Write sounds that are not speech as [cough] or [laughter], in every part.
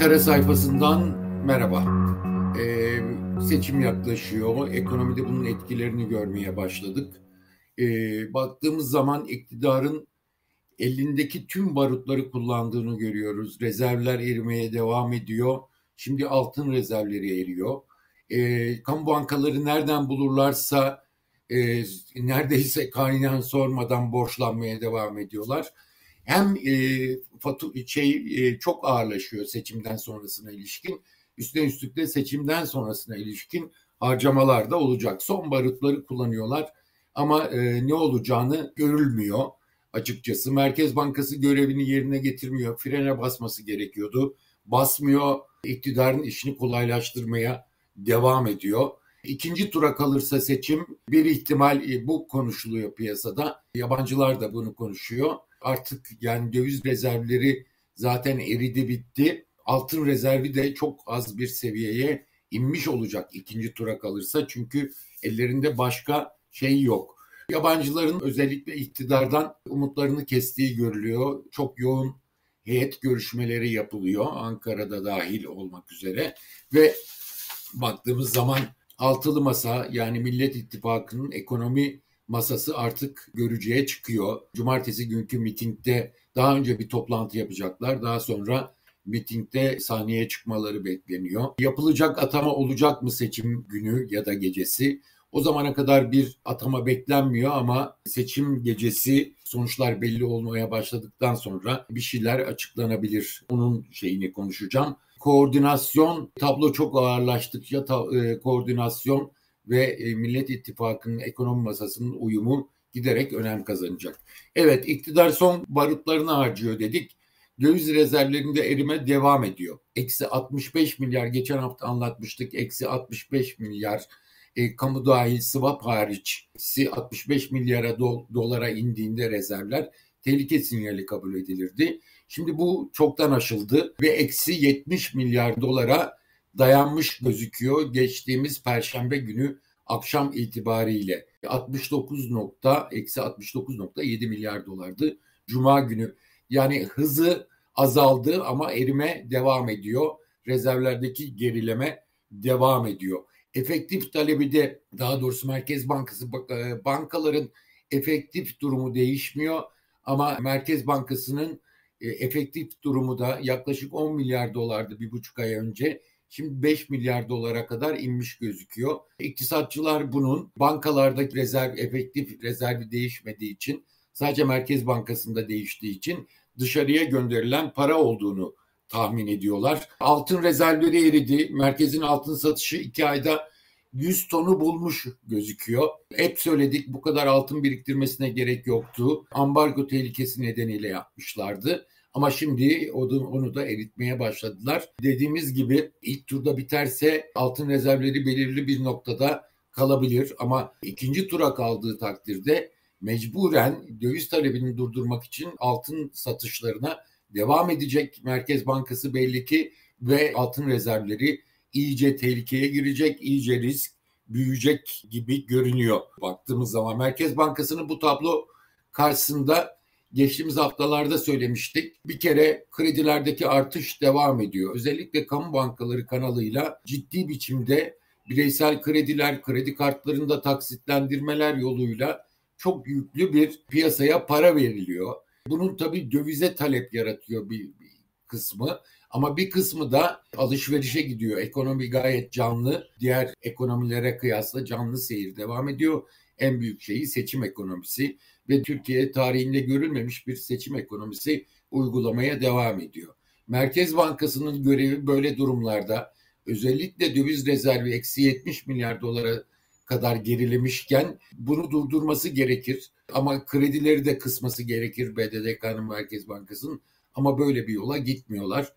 Ankara sayfasından merhaba. Ee, seçim yaklaşıyor. Ekonomide bunun etkilerini görmeye başladık. Ee, baktığımız zaman iktidarın elindeki tüm barutları kullandığını görüyoruz. Rezervler erimeye devam ediyor. Şimdi altın rezervleri eriyor. Ee, kamu bankaları nereden bulurlarsa e, neredeyse kaynayan sormadan borçlanmaya devam ediyorlar hem e, fatu şey e, çok ağırlaşıyor seçimden sonrasına ilişkin. Üstüne üstlük de seçimden sonrasına ilişkin harcamalar da olacak. Son barutları kullanıyorlar ama e, ne olacağını görülmüyor açıkçası. Merkez Bankası görevini yerine getirmiyor. Frene basması gerekiyordu. Basmıyor. İktidarın işini kolaylaştırmaya devam ediyor. İkinci tura kalırsa seçim bir ihtimal e, bu konuşuluyor piyasada. Yabancılar da bunu konuşuyor artık yani döviz rezervleri zaten eridi bitti. Altın rezervi de çok az bir seviyeye inmiş olacak ikinci tura kalırsa. Çünkü ellerinde başka şey yok. Yabancıların özellikle iktidardan umutlarını kestiği görülüyor. Çok yoğun heyet görüşmeleri yapılıyor Ankara'da dahil olmak üzere ve baktığımız zaman altılı masa yani Millet İttifakı'nın ekonomi masası artık görücüye çıkıyor. Cumartesi günkü mitingde daha önce bir toplantı yapacaklar. Daha sonra mitingde sahneye çıkmaları bekleniyor. Yapılacak atama olacak mı seçim günü ya da gecesi? O zamana kadar bir atama beklenmiyor ama seçim gecesi sonuçlar belli olmaya başladıktan sonra bir şeyler açıklanabilir. Onun şeyini konuşacağım. Koordinasyon tablo çok ağırlaştıkça ta, e, koordinasyon ve e, Millet İttifakı'nın ekonomi masasının uyumu giderek önem kazanacak. Evet iktidar son barutlarını harcıyor dedik. Döviz rezervlerinde erime devam ediyor. Eksi 65 milyar geçen hafta anlatmıştık. Eksi 65 milyar e, kamu dahil swap hariç 65 milyara do, dolara indiğinde rezervler tehlike sinyali kabul edilirdi. Şimdi bu çoktan aşıldı ve eksi 70 milyar dolara dayanmış gözüküyor geçtiğimiz perşembe günü akşam itibariyle 69 nokta eksi 69.7 milyar dolardı cuma günü. Yani hızı azaldı ama erime devam ediyor. Rezervlerdeki gerileme devam ediyor. Efektif talebi de daha doğrusu Merkez Bankası e, bankaların efektif durumu değişmiyor ama Merkez Bankası'nın e, efektif durumu da yaklaşık 10 milyar dolardı bir buçuk ay önce. Şimdi 5 milyar dolara kadar inmiş gözüküyor. İktisatçılar bunun bankalardaki rezerv efektif rezervi değişmediği için sadece Merkez Bankası'nda değiştiği için dışarıya gönderilen para olduğunu tahmin ediyorlar. Altın rezervleri eridi. Merkezin altın satışı iki ayda 100 tonu bulmuş gözüküyor. Hep söyledik bu kadar altın biriktirmesine gerek yoktu. Ambargo tehlikesi nedeniyle yapmışlardı. Ama şimdi onu, onu da eritmeye başladılar. Dediğimiz gibi ilk turda biterse altın rezervleri belirli bir noktada kalabilir. Ama ikinci tura kaldığı takdirde mecburen döviz talebini durdurmak için altın satışlarına devam edecek. Merkez Bankası belli ki ve altın rezervleri iyice tehlikeye girecek, iyice risk büyüyecek gibi görünüyor. Baktığımız zaman Merkez Bankası'nın bu tablo karşısında geçtiğimiz haftalarda söylemiştik. Bir kere kredilerdeki artış devam ediyor. Özellikle kamu bankaları kanalıyla ciddi biçimde bireysel krediler, kredi kartlarında taksitlendirmeler yoluyla çok yüklü bir piyasaya para veriliyor. Bunun tabii dövize talep yaratıyor bir, bir kısmı. Ama bir kısmı da alışverişe gidiyor. Ekonomi gayet canlı. Diğer ekonomilere kıyasla canlı seyir devam ediyor. En büyük şeyi seçim ekonomisi ve Türkiye tarihinde görülmemiş bir seçim ekonomisi uygulamaya devam ediyor. Merkez Bankası'nın görevi böyle durumlarda özellikle döviz rezervi eksi 70 milyar dolara kadar gerilemişken bunu durdurması gerekir. Ama kredileri de kısması gerekir BDDK'nın Merkez Bankası'nın ama böyle bir yola gitmiyorlar.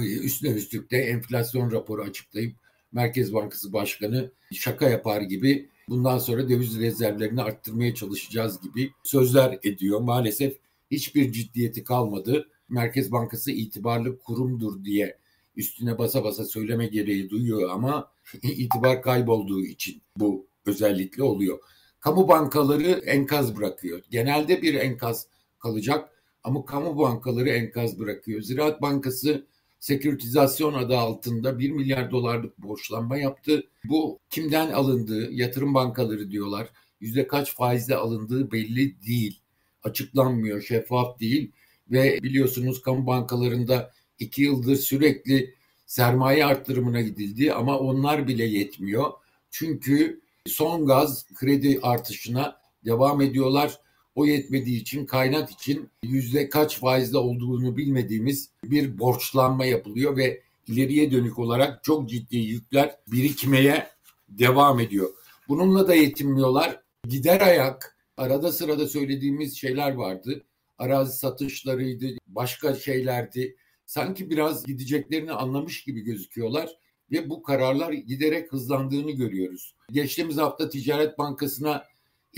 Üstüne üstlük de enflasyon raporu açıklayıp Merkez Bankası Başkanı şaka yapar gibi bundan sonra döviz rezervlerini arttırmaya çalışacağız gibi sözler ediyor. Maalesef hiçbir ciddiyeti kalmadı. Merkez Bankası itibarlı kurumdur diye üstüne basa basa söyleme gereği duyuyor ama [laughs] itibar kaybolduğu için bu özellikle oluyor. Kamu bankaları enkaz bırakıyor. Genelde bir enkaz kalacak ama kamu bankaları enkaz bırakıyor. Ziraat Bankası seküritizasyon adı altında 1 milyar dolarlık borçlanma yaptı. Bu kimden alındığı, yatırım bankaları diyorlar. Yüzde kaç faizle alındığı belli değil. Açıklanmıyor, şeffaf değil. Ve biliyorsunuz kamu bankalarında iki yıldır sürekli sermaye arttırımına gidildi ama onlar bile yetmiyor. Çünkü son gaz kredi artışına devam ediyorlar. O yetmediği için kaynak için yüzde kaç faizde olduğunu bilmediğimiz bir borçlanma yapılıyor ve ileriye dönük olarak çok ciddi yükler birikmeye devam ediyor. Bununla da yetinmiyorlar. Gider ayak arada sırada söylediğimiz şeyler vardı. Arazi satışlarıydı, başka şeylerdi. Sanki biraz gideceklerini anlamış gibi gözüküyorlar ve bu kararlar giderek hızlandığını görüyoruz. Geçtiğimiz hafta Ticaret Bankası'na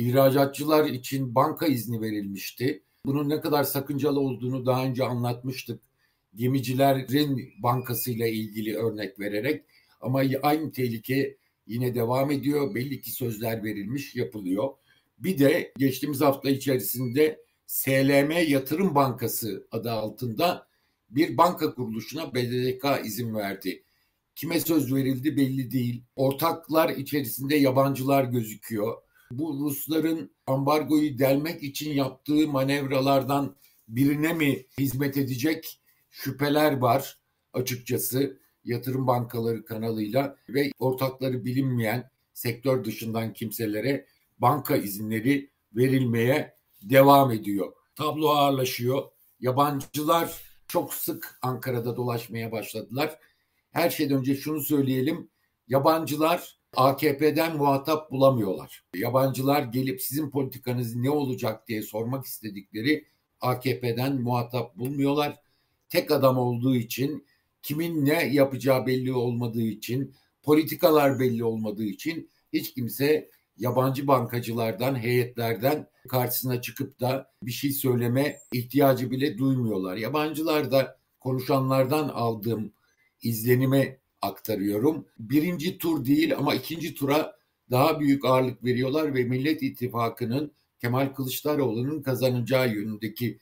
ihracatçılar için banka izni verilmişti. Bunun ne kadar sakıncalı olduğunu daha önce anlatmıştık. Gemicilerin bankasıyla ilgili örnek vererek ama aynı tehlike yine devam ediyor. Belli ki sözler verilmiş, yapılıyor. Bir de geçtiğimiz hafta içerisinde SLM Yatırım Bankası adı altında bir banka kuruluşuna BDDK izin verdi. Kime söz verildi belli değil. Ortaklar içerisinde yabancılar gözüküyor. Bu Rusların ambargoyu delmek için yaptığı manevralardan birine mi hizmet edecek şüpheler var açıkçası yatırım bankaları kanalıyla ve ortakları bilinmeyen sektör dışından kimselere banka izinleri verilmeye devam ediyor. Tablo ağırlaşıyor. Yabancılar çok sık Ankara'da dolaşmaya başladılar. Her şeyden önce şunu söyleyelim. Yabancılar AKP'den muhatap bulamıyorlar. Yabancılar gelip sizin politikanız ne olacak diye sormak istedikleri AKP'den muhatap bulmuyorlar. Tek adam olduğu için, kimin ne yapacağı belli olmadığı için, politikalar belli olmadığı için hiç kimse yabancı bankacılardan, heyetlerden karşısına çıkıp da bir şey söyleme ihtiyacı bile duymuyorlar. Yabancılar da konuşanlardan aldığım izlenime aktarıyorum. Birinci tur değil ama ikinci tura daha büyük ağırlık veriyorlar ve Millet İttifakı'nın Kemal Kılıçdaroğlu'nun kazanacağı yönündeki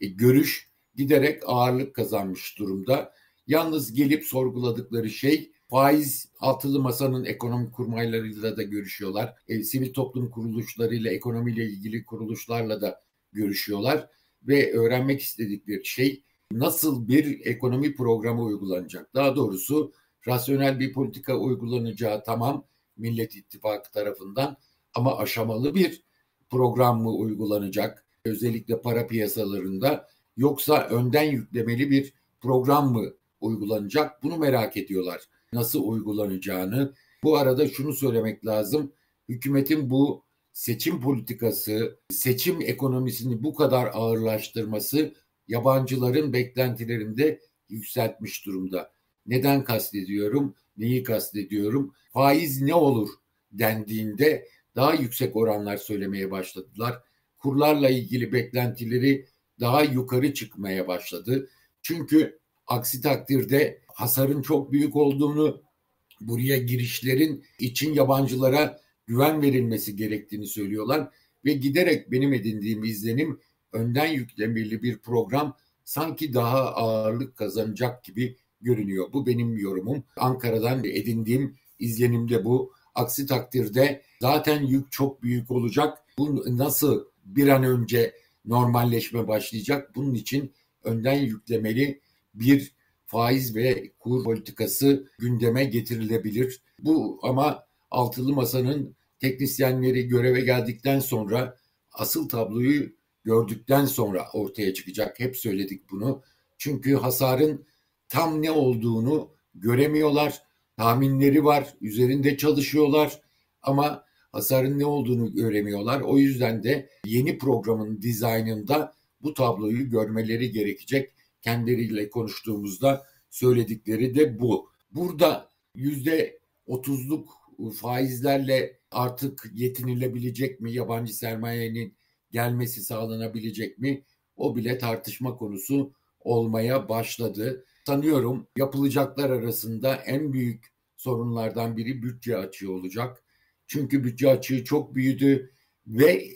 e, görüş giderek ağırlık kazanmış durumda. Yalnız gelip sorguladıkları şey faiz altılı masanın ekonomi kurmaylarıyla da görüşüyorlar. E, sivil toplum kuruluşlarıyla, ekonomiyle ilgili kuruluşlarla da görüşüyorlar ve öğrenmek istedikleri şey nasıl bir ekonomi programı uygulanacak? Daha doğrusu rasyonel bir politika uygulanacağı tamam Millet İttifakı tarafından ama aşamalı bir program mı uygulanacak? Özellikle para piyasalarında yoksa önden yüklemeli bir program mı uygulanacak? Bunu merak ediyorlar. Nasıl uygulanacağını. Bu arada şunu söylemek lazım. Hükümetin bu seçim politikası, seçim ekonomisini bu kadar ağırlaştırması yabancıların beklentilerinde yükseltmiş durumda. Neden kastediyorum? Neyi kastediyorum? Faiz ne olur dendiğinde daha yüksek oranlar söylemeye başladılar. Kurlarla ilgili beklentileri daha yukarı çıkmaya başladı. Çünkü aksi takdirde hasarın çok büyük olduğunu, buraya girişlerin için yabancılara güven verilmesi gerektiğini söylüyorlar ve giderek benim edindiğim izlenim önden yüklemeli bir program sanki daha ağırlık kazanacak gibi görünüyor. Bu benim yorumum. Ankara'dan edindiğim izlenim de bu. Aksi takdirde zaten yük çok büyük olacak. Bu nasıl bir an önce normalleşme başlayacak? Bunun için önden yüklemeli bir faiz ve kur politikası gündeme getirilebilir. Bu ama altılı masanın teknisyenleri göreve geldikten sonra asıl tabloyu gördükten sonra ortaya çıkacak. Hep söyledik bunu. Çünkü hasarın tam ne olduğunu göremiyorlar. Tahminleri var, üzerinde çalışıyorlar ama hasarın ne olduğunu göremiyorlar. O yüzden de yeni programın dizaynında bu tabloyu görmeleri gerekecek. Kendileriyle konuştuğumuzda söyledikleri de bu. Burada yüzde otuzluk faizlerle artık yetinilebilecek mi? Yabancı sermayenin gelmesi sağlanabilecek mi? O bile tartışma konusu olmaya başladı. Sanıyorum yapılacaklar arasında en büyük sorunlardan biri bütçe açığı olacak. Çünkü bütçe açığı çok büyüdü ve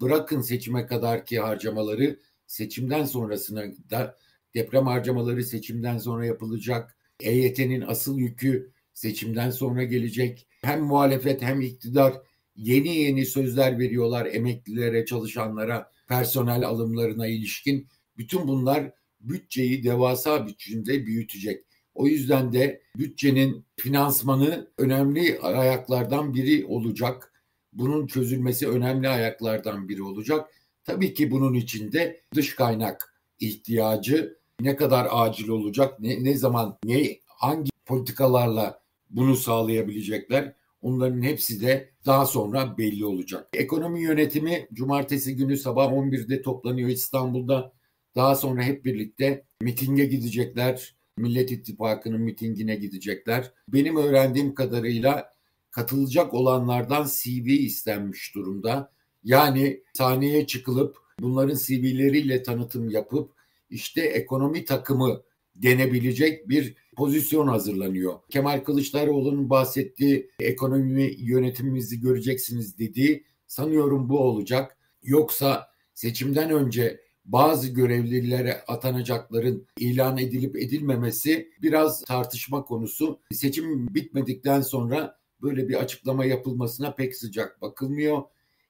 bırakın seçime kadarki harcamaları seçimden sonrasına da deprem harcamaları seçimden sonra yapılacak. EYT'nin asıl yükü seçimden sonra gelecek. Hem muhalefet hem iktidar yeni yeni sözler veriyorlar emeklilere, çalışanlara, personel alımlarına ilişkin. Bütün bunlar bütçeyi devasa biçimde büyütecek. O yüzden de bütçenin finansmanı önemli ayaklardan biri olacak. Bunun çözülmesi önemli ayaklardan biri olacak. Tabii ki bunun içinde dış kaynak ihtiyacı ne kadar acil olacak, ne, ne zaman, ne hangi politikalarla bunu sağlayabilecekler Onların hepsi de daha sonra belli olacak. Ekonomi yönetimi cumartesi günü sabah 11'de toplanıyor İstanbul'da. Daha sonra hep birlikte mitinge gidecekler. Millet İttifakı'nın mitingine gidecekler. Benim öğrendiğim kadarıyla katılacak olanlardan CV istenmiş durumda. Yani sahneye çıkılıp bunların CV'leriyle tanıtım yapıp işte ekonomi takımı denebilecek bir pozisyon hazırlanıyor. Kemal Kılıçdaroğlu'nun bahsettiği ekonomi yönetimimizi göreceksiniz dediği sanıyorum bu olacak. Yoksa seçimden önce bazı görevlilere atanacakların ilan edilip edilmemesi biraz tartışma konusu. Seçim bitmedikten sonra böyle bir açıklama yapılmasına pek sıcak bakılmıyor.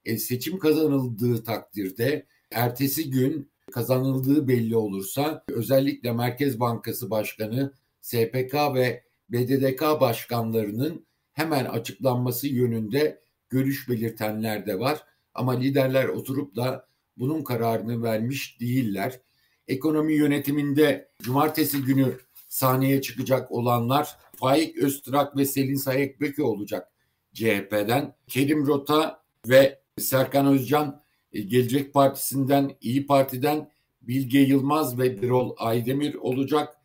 E, seçim kazanıldığı takdirde ertesi gün kazanıldığı belli olursa özellikle Merkez Bankası Başkanı, SPK ve BDDK başkanlarının hemen açıklanması yönünde görüş belirtenler de var. Ama liderler oturup da bunun kararını vermiş değiller. Ekonomi yönetiminde cumartesi günü sahneye çıkacak olanlar Faik Öztrak ve Selin Sayekbeki olacak CHP'den. Kerim Rota ve Serkan Özcan e, Gelecek Partisi'nden, İyi Parti'den Bilge Yılmaz ve Birol Aydemir olacak.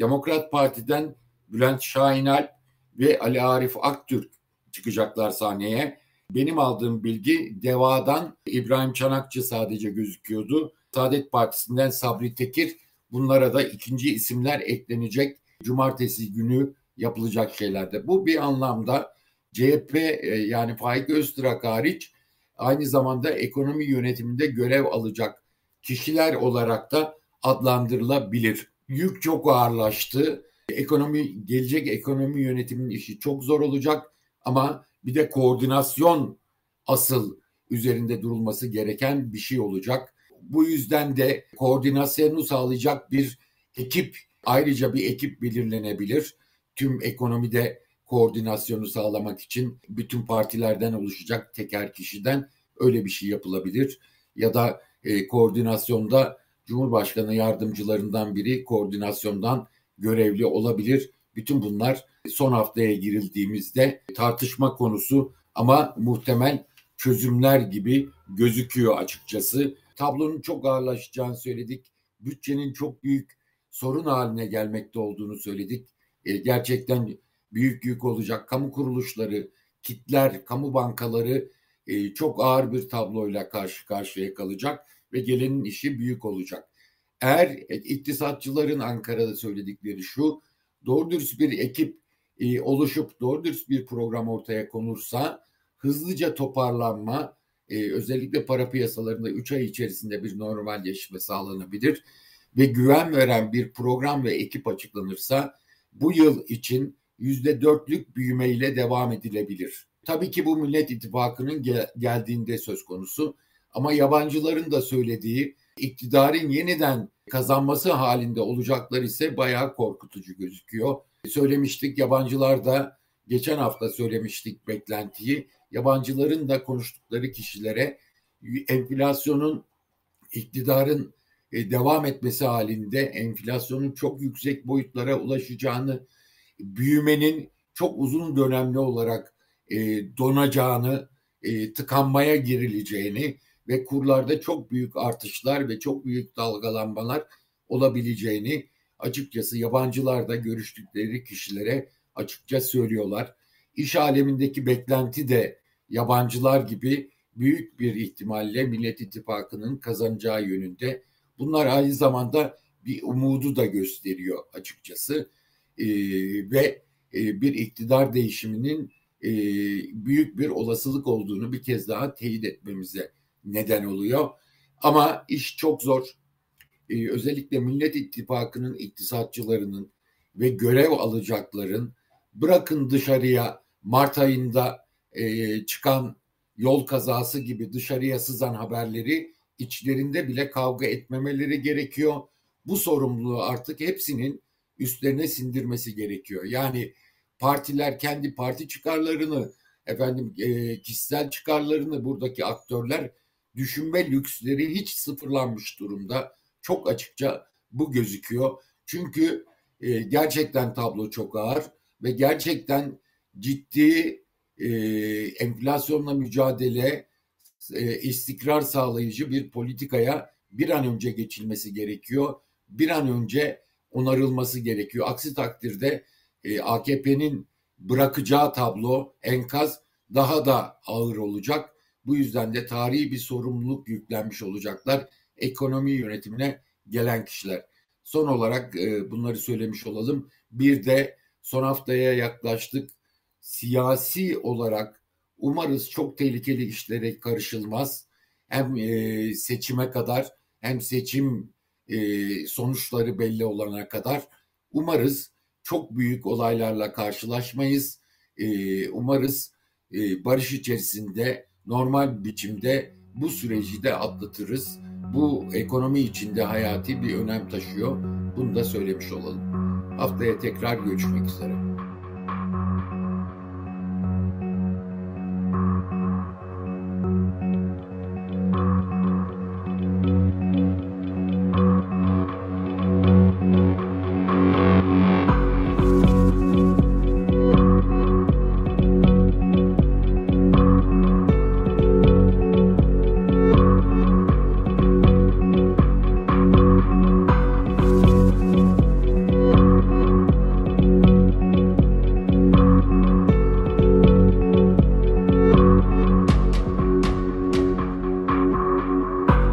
Demokrat Parti'den Bülent Şahinal ve Ali Arif Aktürk çıkacaklar sahneye. Benim aldığım bilgi Deva'dan İbrahim Çanakçı sadece gözüküyordu. Saadet Partisi'nden Sabri Tekir bunlara da ikinci isimler eklenecek. Cumartesi günü yapılacak şeylerde. Bu bir anlamda CHP e, yani Faik Öztürk hariç aynı zamanda ekonomi yönetiminde görev alacak kişiler olarak da adlandırılabilir. Yük çok ağırlaştı. Ekonomi gelecek ekonomi yönetiminin işi çok zor olacak ama bir de koordinasyon asıl üzerinde durulması gereken bir şey olacak. Bu yüzden de koordinasyonu sağlayacak bir ekip ayrıca bir ekip belirlenebilir. Tüm ekonomide koordinasyonu sağlamak için bütün partilerden oluşacak teker kişiden öyle bir şey yapılabilir. Ya da e, koordinasyonda Cumhurbaşkanı yardımcılarından biri koordinasyondan görevli olabilir. Bütün bunlar son haftaya girildiğimizde tartışma konusu ama muhtemel çözümler gibi gözüküyor açıkçası. Tablonun çok ağırlaşacağını söyledik. Bütçenin çok büyük sorun haline gelmekte olduğunu söyledik. E, gerçekten büyük yük olacak. Kamu kuruluşları, kitler, kamu bankaları e, çok ağır bir tabloyla karşı karşıya kalacak ve gelenin işi büyük olacak. Eğer e, iktisatçıların Ankara'da söyledikleri şu, doğru dürüst bir ekip e, oluşup doğru dürüst bir program ortaya konursa hızlıca toparlanma, e, özellikle para piyasalarında 3 ay içerisinde bir normalleşme sağlanabilir ve güven veren bir program ve ekip açıklanırsa bu yıl için yüzde dörtlük büyümeyle devam edilebilir. Tabii ki bu Millet İttifakı'nın gel- geldiğinde söz konusu ama yabancıların da söylediği iktidarın yeniden kazanması halinde olacaklar ise bayağı korkutucu gözüküyor. Söylemiştik yabancılar da geçen hafta söylemiştik beklentiyi. Yabancıların da konuştukları kişilere enflasyonun iktidarın e, devam etmesi halinde enflasyonun çok yüksek boyutlara ulaşacağını, büyümenin çok uzun dönemli olarak e, donacağını, e, tıkanmaya girileceğini ve kurlarda çok büyük artışlar ve çok büyük dalgalanmalar olabileceğini açıkçası yabancılar da görüştükleri kişilere açıkça söylüyorlar. İş alemindeki beklenti de yabancılar gibi büyük bir ihtimalle Millet İttifakı'nın kazanacağı yönünde. Bunlar aynı zamanda bir umudu da gösteriyor açıkçası ee, ve e, bir iktidar değişiminin e, büyük bir olasılık olduğunu bir kez daha teyit etmemize neden oluyor. Ama iş çok zor. e, özellikle Millet İttifakı'nın iktisatçılarının ve görev alacakların bırakın dışarıya Mart ayında e, çıkan yol kazası gibi dışarıya sızan haberleri içlerinde bile kavga etmemeleri gerekiyor. Bu sorumluluğu artık hepsinin üstlerine sindirmesi gerekiyor. Yani partiler kendi parti çıkarlarını, efendim e, kişisel çıkarlarını buradaki aktörler düşünme lüksleri hiç sıfırlanmış durumda. Çok açıkça bu gözüküyor. Çünkü e, gerçekten tablo çok ağır ve gerçekten ciddi e, enflasyonla mücadele, e, istikrar sağlayıcı bir politikaya bir an önce geçilmesi gerekiyor. Bir an önce onarılması gerekiyor. Aksi takdirde e, AKP'nin bırakacağı tablo enkaz daha da ağır olacak. Bu yüzden de tarihi bir sorumluluk yüklenmiş olacaklar ekonomi yönetimine gelen kişiler. Son olarak e, bunları söylemiş olalım. Bir de son haftaya yaklaştık. Siyasi olarak umarız çok tehlikeli işlere karışılmaz. Hem e, seçime kadar hem seçim e, sonuçları belli olana kadar umarız çok büyük olaylarla karşılaşmayız. E, umarız e, barış içerisinde normal biçimde bu süreci de atlatırız. Bu ekonomi içinde hayati bir önem taşıyor. Bunu da söylemiş olalım. Haftaya tekrar görüşmek üzere.